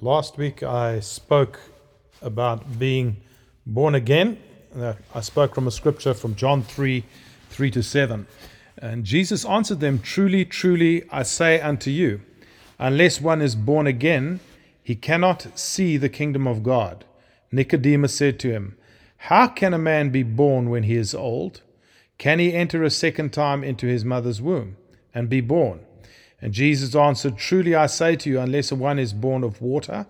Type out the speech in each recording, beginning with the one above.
Last week I spoke about being born again. Uh, I spoke from a scripture from John 3 3 to 7. And Jesus answered them, Truly, truly, I say unto you, unless one is born again, he cannot see the kingdom of God. Nicodemus said to him, How can a man be born when he is old? Can he enter a second time into his mother's womb and be born? And Jesus answered, Truly I say to you, unless one is born of water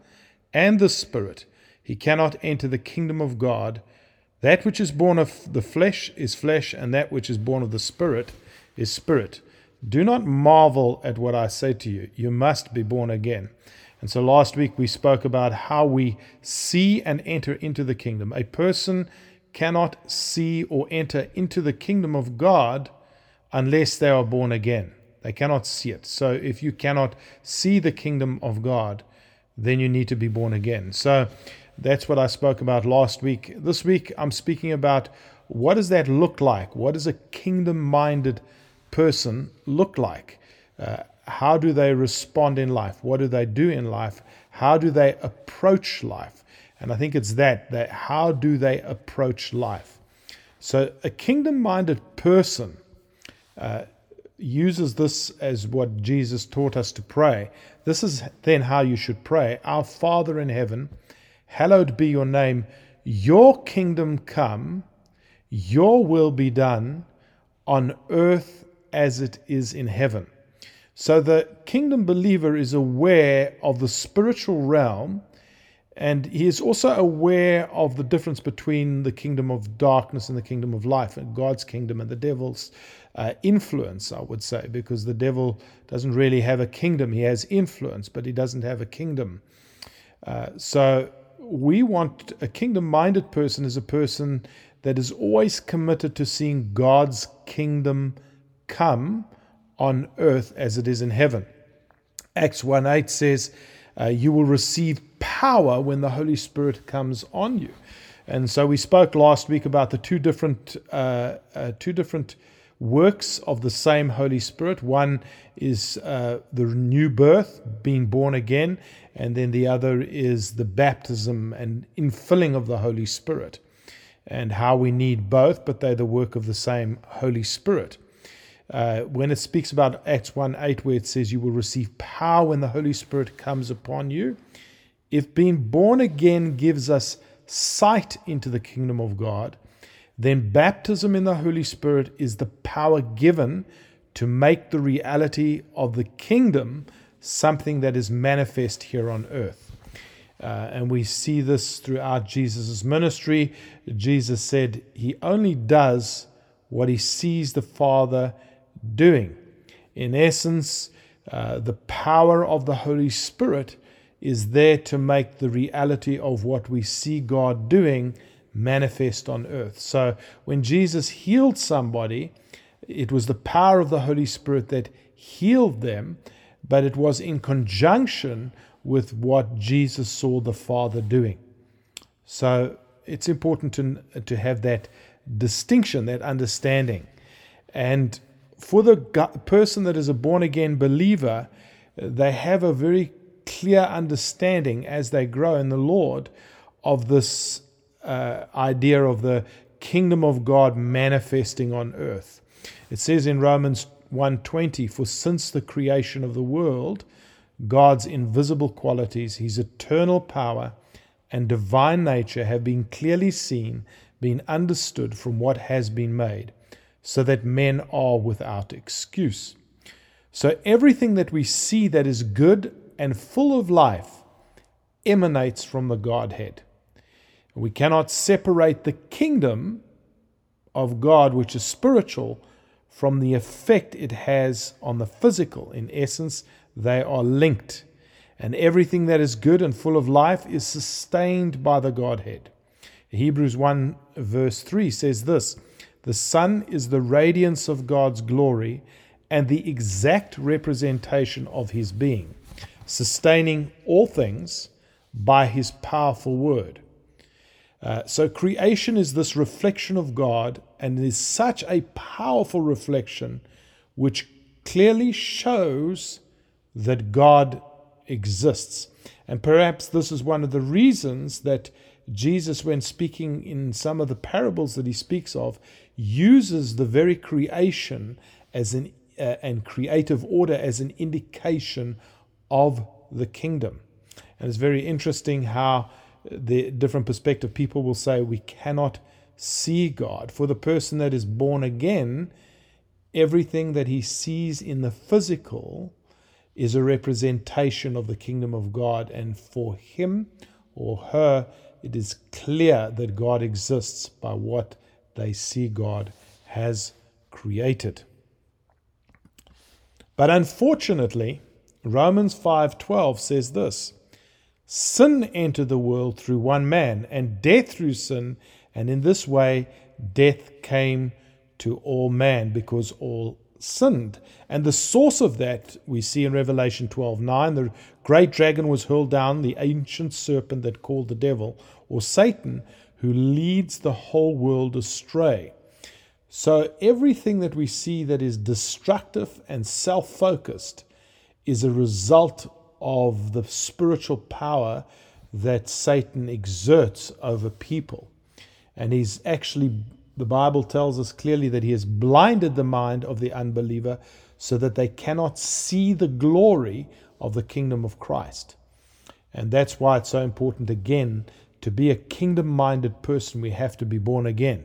and the Spirit, he cannot enter the kingdom of God. That which is born of the flesh is flesh, and that which is born of the Spirit is spirit. Do not marvel at what I say to you. You must be born again. And so last week we spoke about how we see and enter into the kingdom. A person cannot see or enter into the kingdom of God unless they are born again. They cannot see it. So if you cannot see the kingdom of God, then you need to be born again. So that's what I spoke about last week. This week I'm speaking about what does that look like? What does a kingdom minded person look like? Uh, how do they respond in life? What do they do in life? How do they approach life? And I think it's that, that how do they approach life? So a kingdom minded person uh, uses this as what Jesus taught us to pray. This is then how you should pray Our Father in heaven, hallowed be your name, your kingdom come, your will be done on earth as it is in heaven. So the kingdom believer is aware of the spiritual realm and he is also aware of the difference between the kingdom of darkness and the kingdom of life, and God's kingdom and the devil's uh, influence, I would say, because the devil doesn't really have a kingdom. He has influence, but he doesn't have a kingdom. Uh, so we want a kingdom minded person is a person that is always committed to seeing God's kingdom come on earth as it is in heaven. Acts 1 8 says, uh, You will receive power when the Holy Spirit comes on you. And so we spoke last week about the two different, uh, uh, two different works of the same Holy Spirit. One is uh, the new birth, being born again, and then the other is the baptism and infilling of the Holy Spirit, and how we need both, but they're the work of the same Holy Spirit. Uh, when it speaks about Acts 1 8, where it says, You will receive power when the Holy Spirit comes upon you, if being born again gives us sight into the kingdom of God, then baptism in the Holy Spirit is the power given to make the reality of the kingdom something that is manifest here on earth. Uh, and we see this throughout Jesus' ministry. Jesus said he only does what he sees the Father doing. In essence, uh, the power of the Holy Spirit is there to make the reality of what we see God doing manifest on earth. So when Jesus healed somebody, it was the power of the Holy Spirit that healed them, but it was in conjunction with what Jesus saw the Father doing. So it's important to, to have that distinction, that understanding. And for the person that is a born again believer, they have a very clear understanding as they grow in the Lord of this uh, idea of the kingdom of God manifesting on earth. It says in Romans 1:20, "For since the creation of the world, God's invisible qualities, his eternal power and divine nature have been clearly seen, been understood from what has been made, so that men are without excuse." So everything that we see that is good and full of life emanates from the Godhead. We cannot separate the kingdom of God, which is spiritual, from the effect it has on the physical. In essence, they are linked. And everything that is good and full of life is sustained by the Godhead. Hebrews 1, verse 3 says this The Son is the radiance of God's glory and the exact representation of his being sustaining all things by his powerful word. Uh, so creation is this reflection of God and is such a powerful reflection which clearly shows that God exists. And perhaps this is one of the reasons that Jesus, when speaking in some of the parables that he speaks of, uses the very creation as an uh, and creative order as an indication of the kingdom. And it's very interesting how the different perspective people will say we cannot see God. For the person that is born again, everything that he sees in the physical is a representation of the kingdom of God. And for him or her, it is clear that God exists by what they see God has created. But unfortunately, Romans 5:12 says this: Sin entered the world through one man, and death through sin, and in this way death came to all man because all sinned. And the source of that we see in Revelation 12:9, the great dragon was hurled down, the ancient serpent that called the devil or Satan, who leads the whole world astray. So everything that we see that is destructive and self focused is a result of the spiritual power that Satan exerts over people. And he's actually, the Bible tells us clearly that he has blinded the mind of the unbeliever so that they cannot see the glory of the kingdom of Christ. And that's why it's so important, again, to be a kingdom minded person, we have to be born again.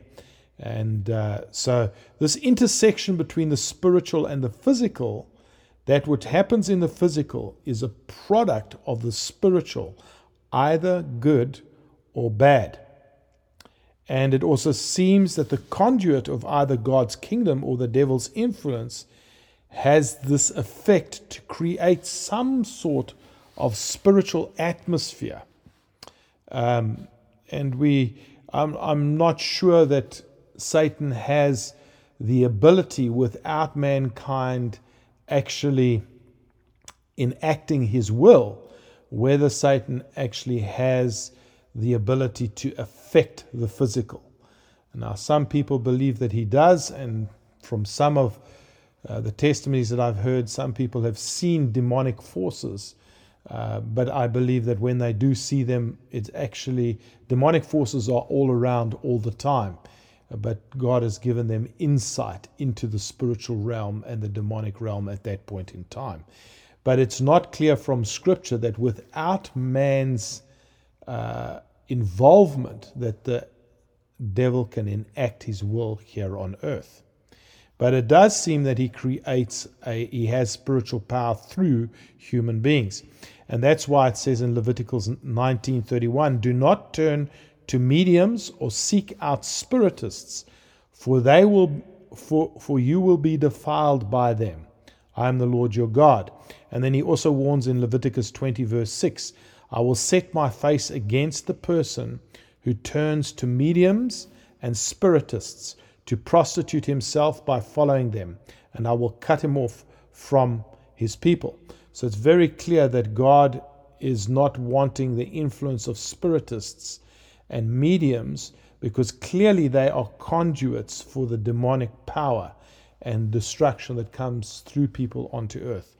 And uh, so, this intersection between the spiritual and the physical, that what happens in the physical is a product of the spiritual, either good or bad. And it also seems that the conduit of either God's kingdom or the devil's influence has this effect to create some sort of spiritual atmosphere. Um, and we, I'm, I'm not sure that Satan has the ability without mankind actually enacting his will, whether Satan actually has the ability to affect the physical. Now, some people believe that he does, and from some of uh, the testimonies that I've heard, some people have seen demonic forces. Uh, but I believe that when they do see them, it's actually demonic forces are all around all the time but God has given them insight into the spiritual realm and the demonic realm at that point in time. But it's not clear from Scripture that without man's uh, involvement, that the devil can enact his will here on earth. But it does seem that he creates a, he has spiritual power through human beings. And that's why it says in Leviticus 19:31, do not turn to mediums or seek out spiritists, for they will for, for you will be defiled by them. I am the Lord your God. And then he also warns in Leviticus 20, verse 6 I will set my face against the person who turns to mediums and spiritists to prostitute himself by following them, and I will cut him off from his people. So it's very clear that God is not wanting the influence of spiritists and mediums because clearly they are conduits for the demonic power and destruction that comes through people onto earth.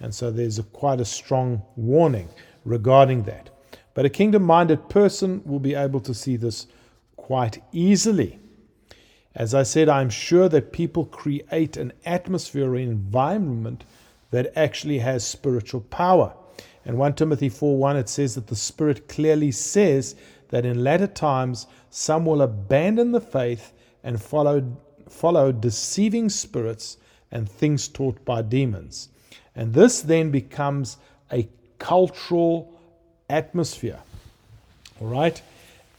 And so there's a, quite a strong warning regarding that. But a kingdom minded person will be able to see this quite easily. As I said, I'm sure that people create an atmosphere or environment that actually has spiritual power. In 1 Timothy 4 1, it says that the Spirit clearly says that in latter times some will abandon the faith and follow, follow deceiving spirits and things taught by demons. And this then becomes a cultural atmosphere. All right?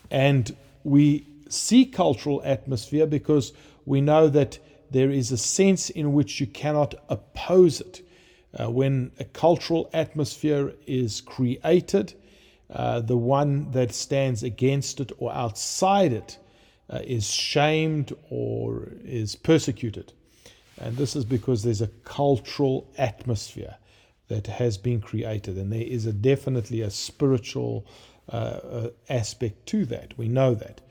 And we see cultural atmosphere because we know that there is a sense in which you cannot oppose it. Uh, when a cultural atmosphere is created, uh, the one that stands against it or outside it uh, is shamed or is persecuted. And this is because there's a cultural atmosphere that has been created, and there is a definitely a spiritual uh, uh aspect to that. We know that.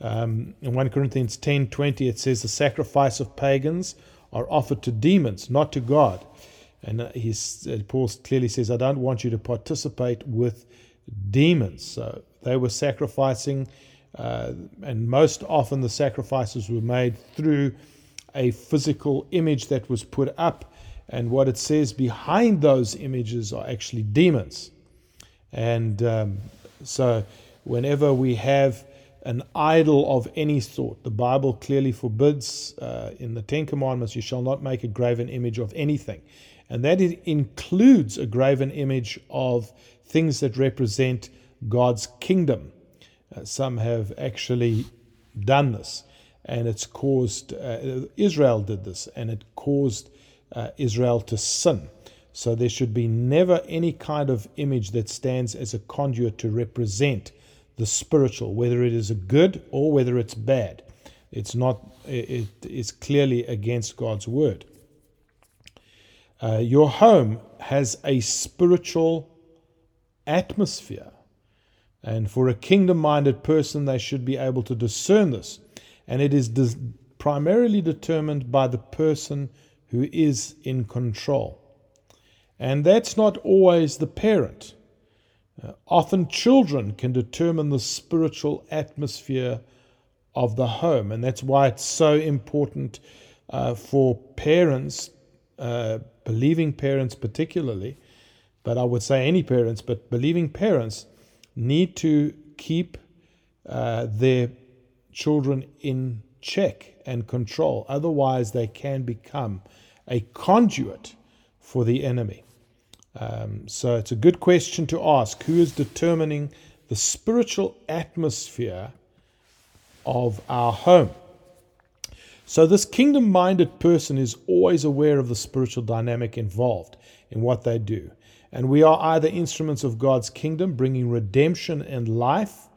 Um, in 1 Corinthians 10 20, it says, The sacrifice of pagans are offered to demons, not to God. And uh, uh, Paul clearly says, I don't want you to participate with demons. So they were sacrificing, uh, and most often the sacrifices were made through a physical image that was put up. And what it says behind those images are actually demons. And um, so, whenever we have an idol of any sort, the Bible clearly forbids uh, in the Ten Commandments, you shall not make a graven image of anything. And that includes a graven image of things that represent God's kingdom. Uh, some have actually done this, and it's caused, uh, Israel did this, and it caused uh, Israel to sin. So there should be never any kind of image that stands as a conduit to represent the spiritual, whether it is a good or whether it's bad. It's not. It is clearly against God's word. Uh, your home has a spiritual atmosphere, and for a kingdom-minded person, they should be able to discern this, and it is dis- primarily determined by the person who is in control. And that's not always the parent. Uh, often children can determine the spiritual atmosphere of the home, and that's why it's so important uh, for parents, uh, believing parents particularly, but I would say any parents, but believing parents need to keep uh, their children in check and control. Otherwise, they can become a conduit for the enemy. Um, so it's a good question to ask who is determining the spiritual atmosphere of our home? So, this kingdom minded person is always aware of the spiritual dynamic involved in what they do. And we are either instruments of God's kingdom, bringing redemption and life,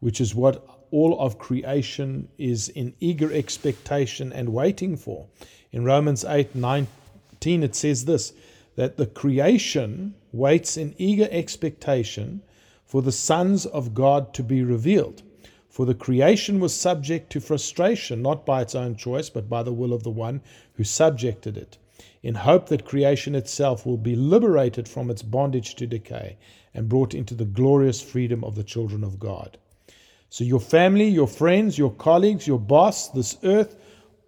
which is what all of creation is in eager expectation and waiting for. In Romans 8 19, it says this that the creation waits in eager expectation for the sons of God to be revealed. For the creation was subject to frustration, not by its own choice, but by the will of the one who subjected it, in hope that creation itself will be liberated from its bondage to decay and brought into the glorious freedom of the children of God. So, your family, your friends, your colleagues, your boss, this earth,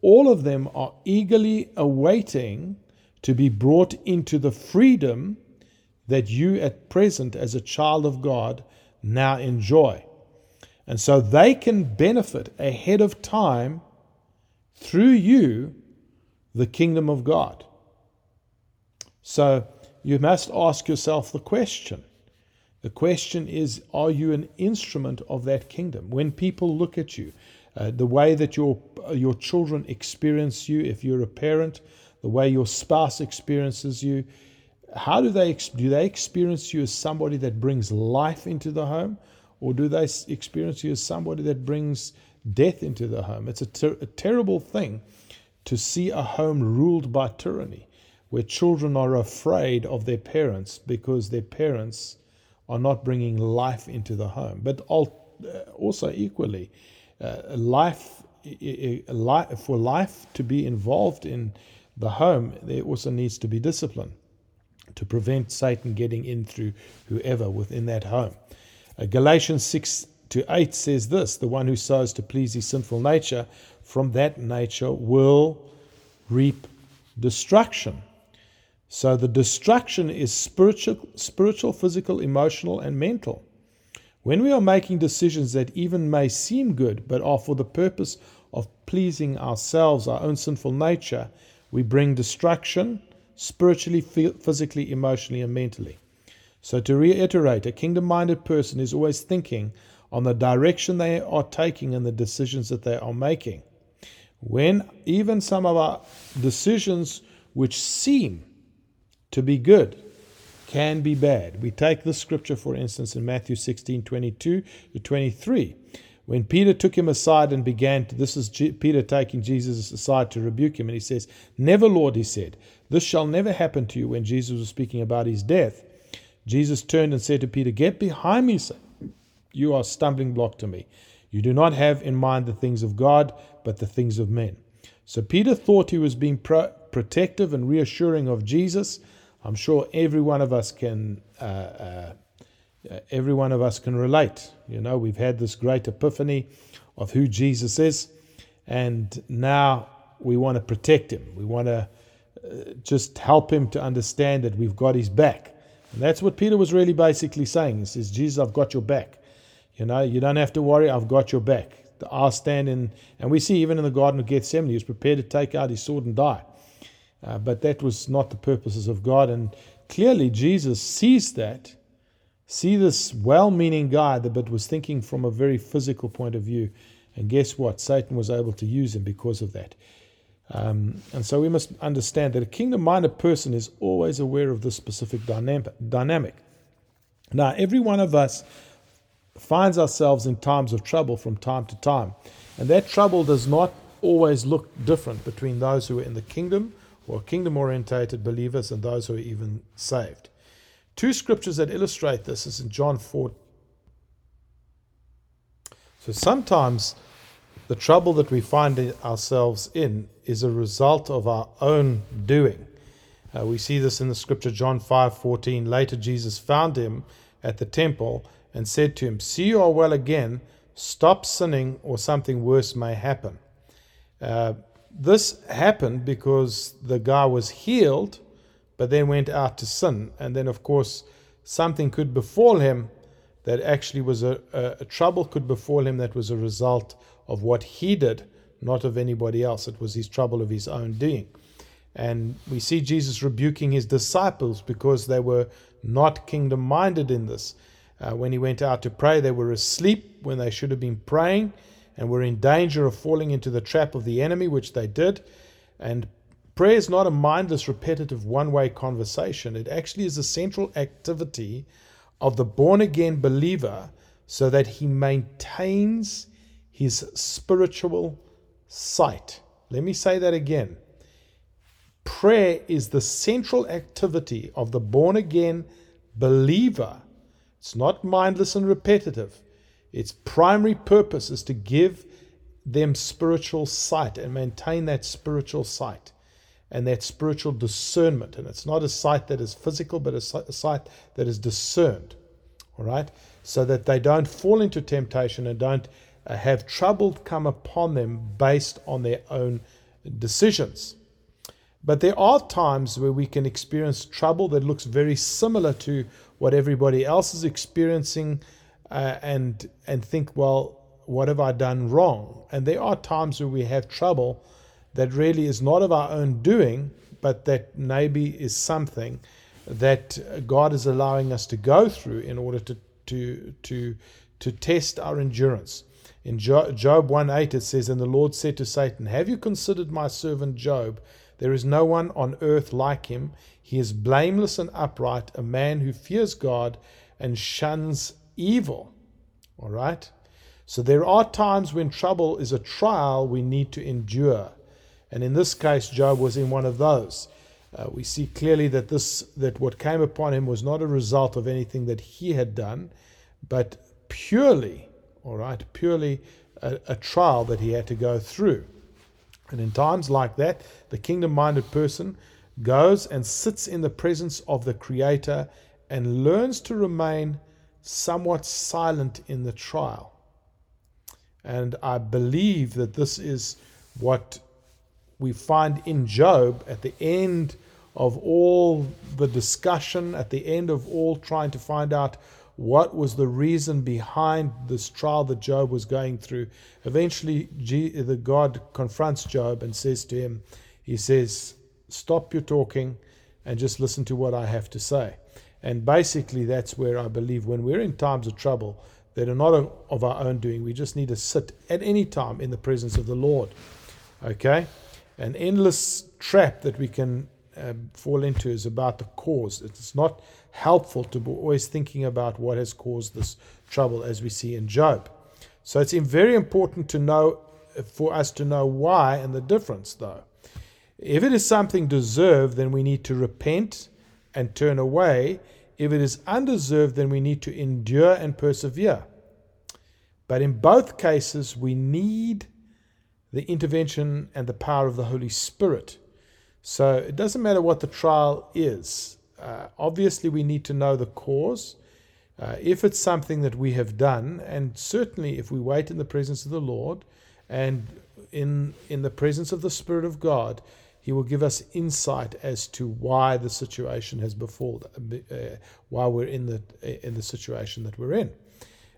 all of them are eagerly awaiting to be brought into the freedom that you at present, as a child of God, now enjoy. And so they can benefit ahead of time through you the kingdom of God. So you must ask yourself the question. The question is Are you an instrument of that kingdom? When people look at you, uh, the way that your, your children experience you, if you're a parent, the way your spouse experiences you. How do they do they experience you as somebody that brings life into the home, or do they experience you as somebody that brings death into the home? It's a, ter- a terrible thing to see a home ruled by tyranny, where children are afraid of their parents because their parents are not bringing life into the home. But uh, also equally, uh, life, for life to be involved in the home, there also needs to be discipline to prevent Satan getting in through whoever within that home. Uh, Galatians 6 to 8 says this The one who sows to please his sinful nature, from that nature will reap destruction. So the destruction is spiritual, spiritual, physical, emotional, and mental. When we are making decisions that even may seem good, but are for the purpose of pleasing ourselves, our own sinful nature, we bring destruction spiritually, physically, emotionally, and mentally. So, to reiterate, a kingdom minded person is always thinking on the direction they are taking and the decisions that they are making. When even some of our decisions, which seem to be good, can be bad. We take this scripture, for instance, in Matthew 16 22 to 23. When Peter took him aside and began to, this is G, Peter taking Jesus aside to rebuke him, and he says, Never, Lord, he said, this shall never happen to you. When Jesus was speaking about his death, Jesus turned and said to Peter, Get behind me, son. You are a stumbling block to me. You do not have in mind the things of God, but the things of men. So Peter thought he was being pro- protective and reassuring of Jesus I'm sure every one of us can. Uh, uh, every one of us can relate. You know, we've had this great epiphany of who Jesus is, and now we want to protect him. We want to uh, just help him to understand that we've got his back. And that's what Peter was really basically saying. He says, Jesus, I've got your back. You know, you don't have to worry, I've got your back. I'll stand in, and we see even in the Garden of Gethsemane, he was prepared to take out his sword and die. Uh, but that was not the purposes of God. And clearly, Jesus sees that, see this well meaning guy, but was thinking from a very physical point of view. And guess what? Satan was able to use him because of that. Um, and so we must understand that a kingdom minded person is always aware of this specific dynamic. Now, every one of us finds ourselves in times of trouble from time to time. And that trouble does not always look different between those who are in the kingdom or kingdom orientated believers and those who are even saved. Two scriptures that illustrate this is in John 4. So sometimes the trouble that we find ourselves in is a result of our own doing. Uh, we see this in the scripture John 5:14. Later Jesus found him at the temple and said to him, See you are well again, stop sinning, or something worse may happen. Uh, this happened because the guy was healed, but then went out to sin. And then, of course, something could befall him that actually was a, a, a trouble could befall him that was a result of what he did, not of anybody else. It was his trouble of his own doing. And we see Jesus rebuking his disciples because they were not kingdom minded in this. Uh, when he went out to pray, they were asleep when they should have been praying and were in danger of falling into the trap of the enemy, which they did. And prayer is not a mindless, repetitive, one way conversation. It actually is a central activity of the born again believer so that he maintains his spiritual sight. Let me say that again. Prayer is the central activity of the born again believer it's not mindless and repetitive. Its primary purpose is to give them spiritual sight and maintain that spiritual sight and that spiritual discernment. And it's not a sight that is physical, but a sight that is discerned. All right? So that they don't fall into temptation and don't uh, have trouble come upon them based on their own decisions. But there are times where we can experience trouble that looks very similar to what everybody else is experiencing uh, and and think, well, what have I done wrong? And there are times where we have trouble that really is not of our own doing, but that maybe is something that God is allowing us to go through in order to to to to test our endurance. In Job 1 8, it says, And the Lord said to Satan, Have you considered my servant Job? There is no one on earth like him. He is blameless and upright, a man who fears God and shuns evil. All right? So there are times when trouble is a trial we need to endure. And in this case, Job was in one of those. Uh, we see clearly that this that what came upon him was not a result of anything that he had done, but purely, all right, purely a, a trial that he had to go through. And in times like that, the kingdom minded person goes and sits in the presence of the Creator and learns to remain somewhat silent in the trial. And I believe that this is what we find in Job at the end of all the discussion, at the end of all trying to find out what was the reason behind this trial that Job was going through. Eventually, the God confronts Job and says to him, He says, stop your talking and just listen to what I have to say. And basically, that's where I believe when we're in times of trouble that are not of our own doing, we just need to sit at any time in the presence of the Lord. Okay? An endless trap that we can um, fall into is about the cause. It's not helpful to be always thinking about what has caused this trouble, as we see in Job. So it's very important to know, for us to know why and the difference, though. If it is something deserved, then we need to repent and turn away. If it is undeserved, then we need to endure and persevere. But in both cases, we need the intervention and the power of the Holy Spirit. So it doesn't matter what the trial is. uh, obviously we need to know the cause. Uh, if it's something that we have done, and certainly if we wait in the presence of the Lord and in in the presence of the Spirit of God, He will give us insight as to why the situation has befallen, uh, why we're in the in the situation that we're in,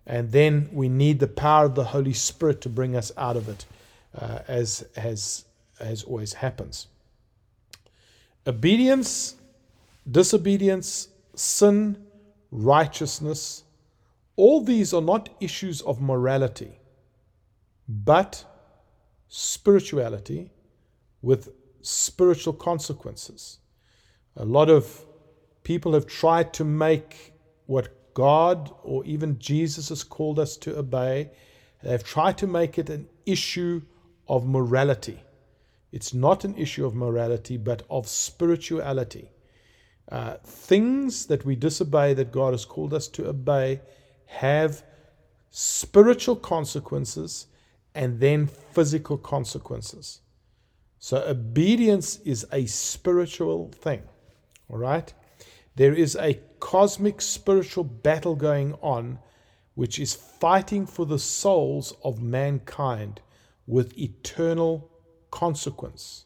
and then we need the power of the Holy Spirit to bring us out of it, uh, as as as always happens. Obedience, disobedience, sin, righteousness, all these are not issues of morality, but spirituality with spiritual consequences. A lot of people have tried to make what God or even Jesus has called us to obey, they've tried to make it an issue of morality. It's not an issue of morality, but of spirituality. Uh, things that we disobey that God has called us to obey have spiritual consequences and then physical consequences. So, obedience is a spiritual thing. All right? There is a cosmic spiritual battle going on, which is fighting for the souls of mankind with eternal consequence.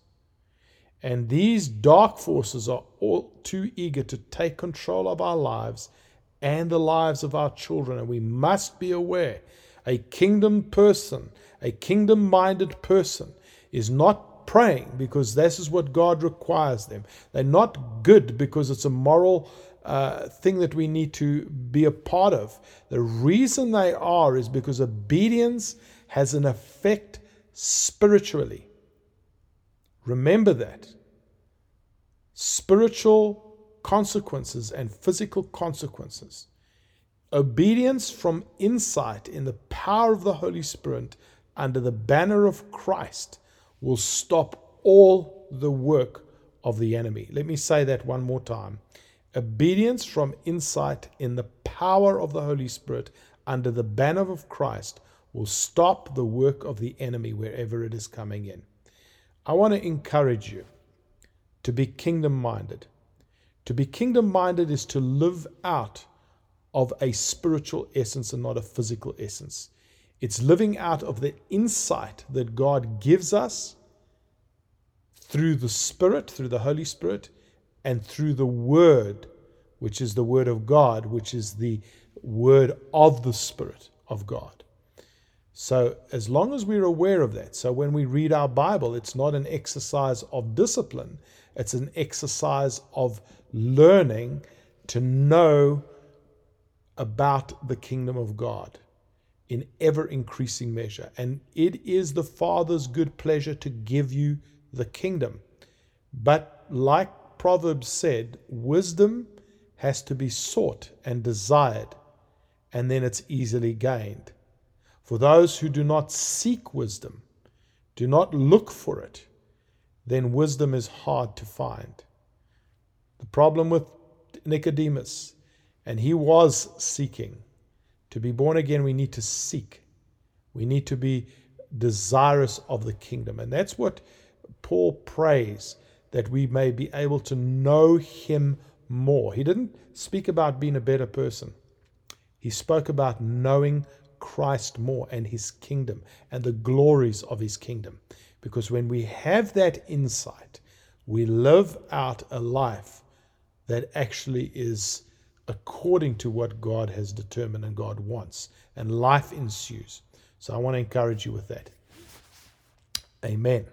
And these dark forces are all too eager to take control of our lives and the lives of our children. And we must be aware a kingdom person, a kingdom minded person, is praying because this is what God requires them. They're not good because it's a moral uh, thing that we need to be a part of. The reason they are is because obedience has an effect spiritually. Remember that. Spiritual consequences and physical consequences. Obedience from insight in the power of the Holy Spirit under the banner of Christ will stop all the work of the enemy. Let me say that one more time. Obedience from insight in the power of the Holy Spirit under the banner of Christ will stop the work of the enemy wherever it is coming in. I want to encourage you to be kingdom minded. To be kingdom minded is to live out of a spiritual essence and not a physical essence. It's living out of the insight that God gives us through the Spirit, through the Holy Spirit, and through the Word, which is the Word of God, which is the Word of the Spirit of God. So, as long as we're aware of that, so when we read our Bible, it's not an exercise of discipline, it's an exercise of learning to know about the kingdom of God in ever increasing measure. And it is the Father's good pleasure to give you the kingdom. But, like Proverbs said, wisdom has to be sought and desired, and then it's easily gained. For those who do not seek wisdom, do not look for it, then wisdom is hard to find. The problem with Nicodemus, and he was seeking. To be born again, we need to seek. We need to be desirous of the kingdom. And that's what Paul prays that we may be able to know him more. He didn't speak about being a better person, he spoke about knowing Christ more and his kingdom and the glories of his kingdom. Because when we have that insight, we live out a life that actually is according to what God has determined and God wants, and life ensues. So I want to encourage you with that. Amen.